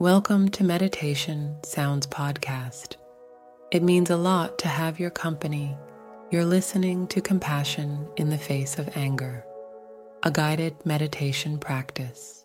Welcome to Meditation Sounds Podcast. It means a lot to have your company. You're listening to compassion in the face of anger, a guided meditation practice.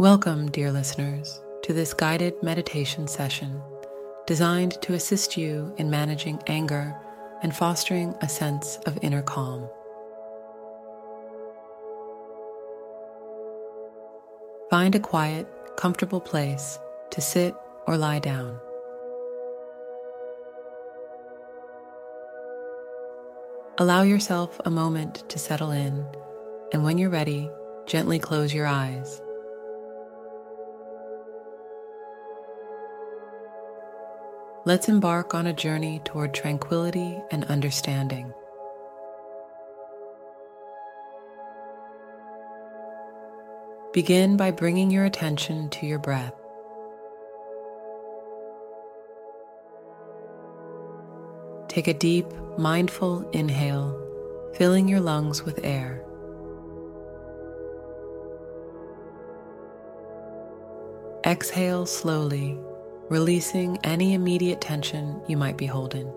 Welcome, dear listeners, to this guided meditation session designed to assist you in managing anger and fostering a sense of inner calm. Find a quiet, comfortable place to sit or lie down. Allow yourself a moment to settle in, and when you're ready, gently close your eyes. Let's embark on a journey toward tranquility and understanding. Begin by bringing your attention to your breath. Take a deep, mindful inhale, filling your lungs with air. Exhale slowly releasing any immediate tension you might be holding.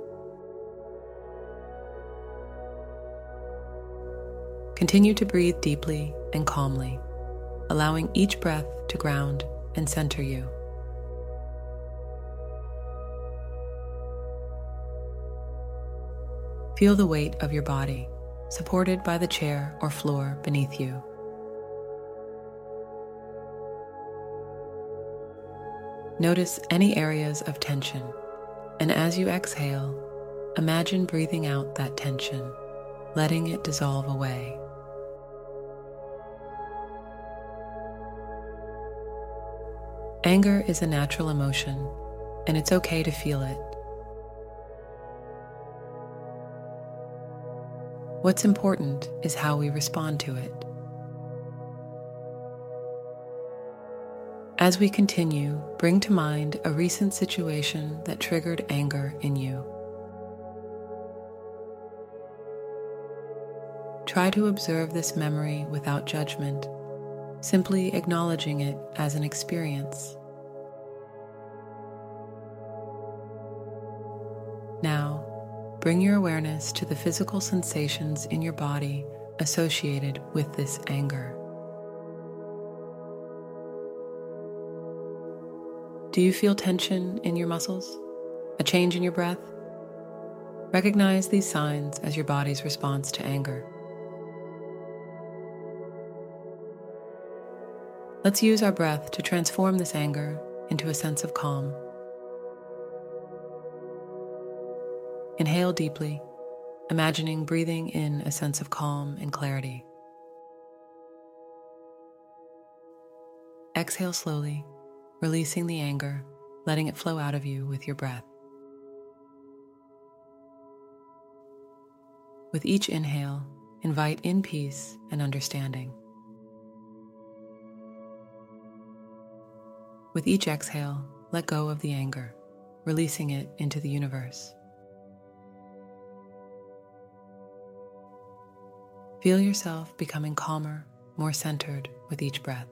Continue to breathe deeply and calmly, allowing each breath to ground and center you. Feel the weight of your body, supported by the chair or floor beneath you. Notice any areas of tension, and as you exhale, imagine breathing out that tension, letting it dissolve away. Anger is a natural emotion, and it's okay to feel it. What's important is how we respond to it. As we continue, bring to mind a recent situation that triggered anger in you. Try to observe this memory without judgment, simply acknowledging it as an experience. Now, bring your awareness to the physical sensations in your body associated with this anger. Do you feel tension in your muscles? A change in your breath? Recognize these signs as your body's response to anger. Let's use our breath to transform this anger into a sense of calm. Inhale deeply, imagining breathing in a sense of calm and clarity. Exhale slowly releasing the anger, letting it flow out of you with your breath. With each inhale, invite in peace and understanding. With each exhale, let go of the anger, releasing it into the universe. Feel yourself becoming calmer, more centered with each breath.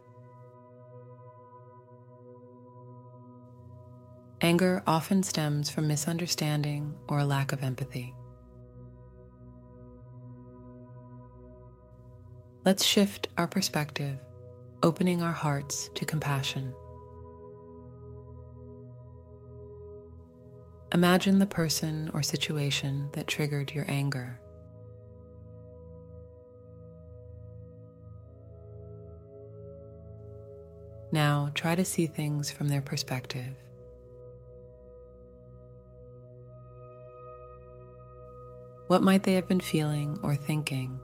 Anger often stems from misunderstanding or a lack of empathy. Let's shift our perspective, opening our hearts to compassion. Imagine the person or situation that triggered your anger. Now try to see things from their perspective. What might they have been feeling or thinking?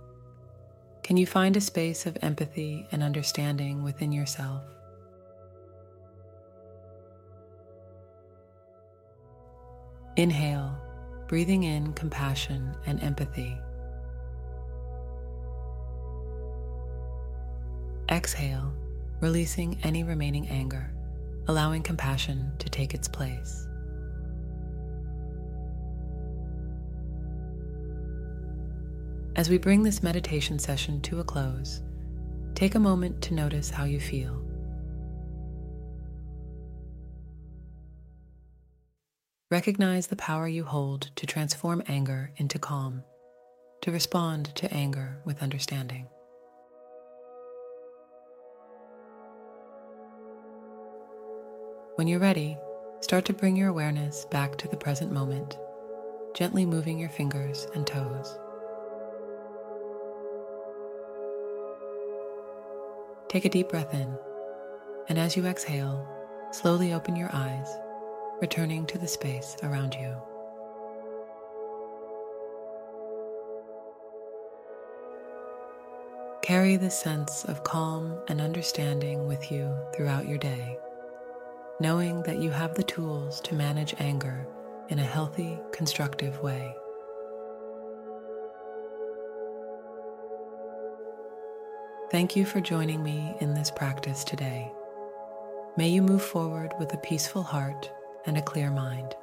Can you find a space of empathy and understanding within yourself? Inhale, breathing in compassion and empathy. Exhale, releasing any remaining anger, allowing compassion to take its place. As we bring this meditation session to a close, take a moment to notice how you feel. Recognize the power you hold to transform anger into calm, to respond to anger with understanding. When you're ready, start to bring your awareness back to the present moment, gently moving your fingers and toes. Take a deep breath in, and as you exhale, slowly open your eyes, returning to the space around you. Carry this sense of calm and understanding with you throughout your day, knowing that you have the tools to manage anger in a healthy, constructive way. Thank you for joining me in this practice today. May you move forward with a peaceful heart and a clear mind.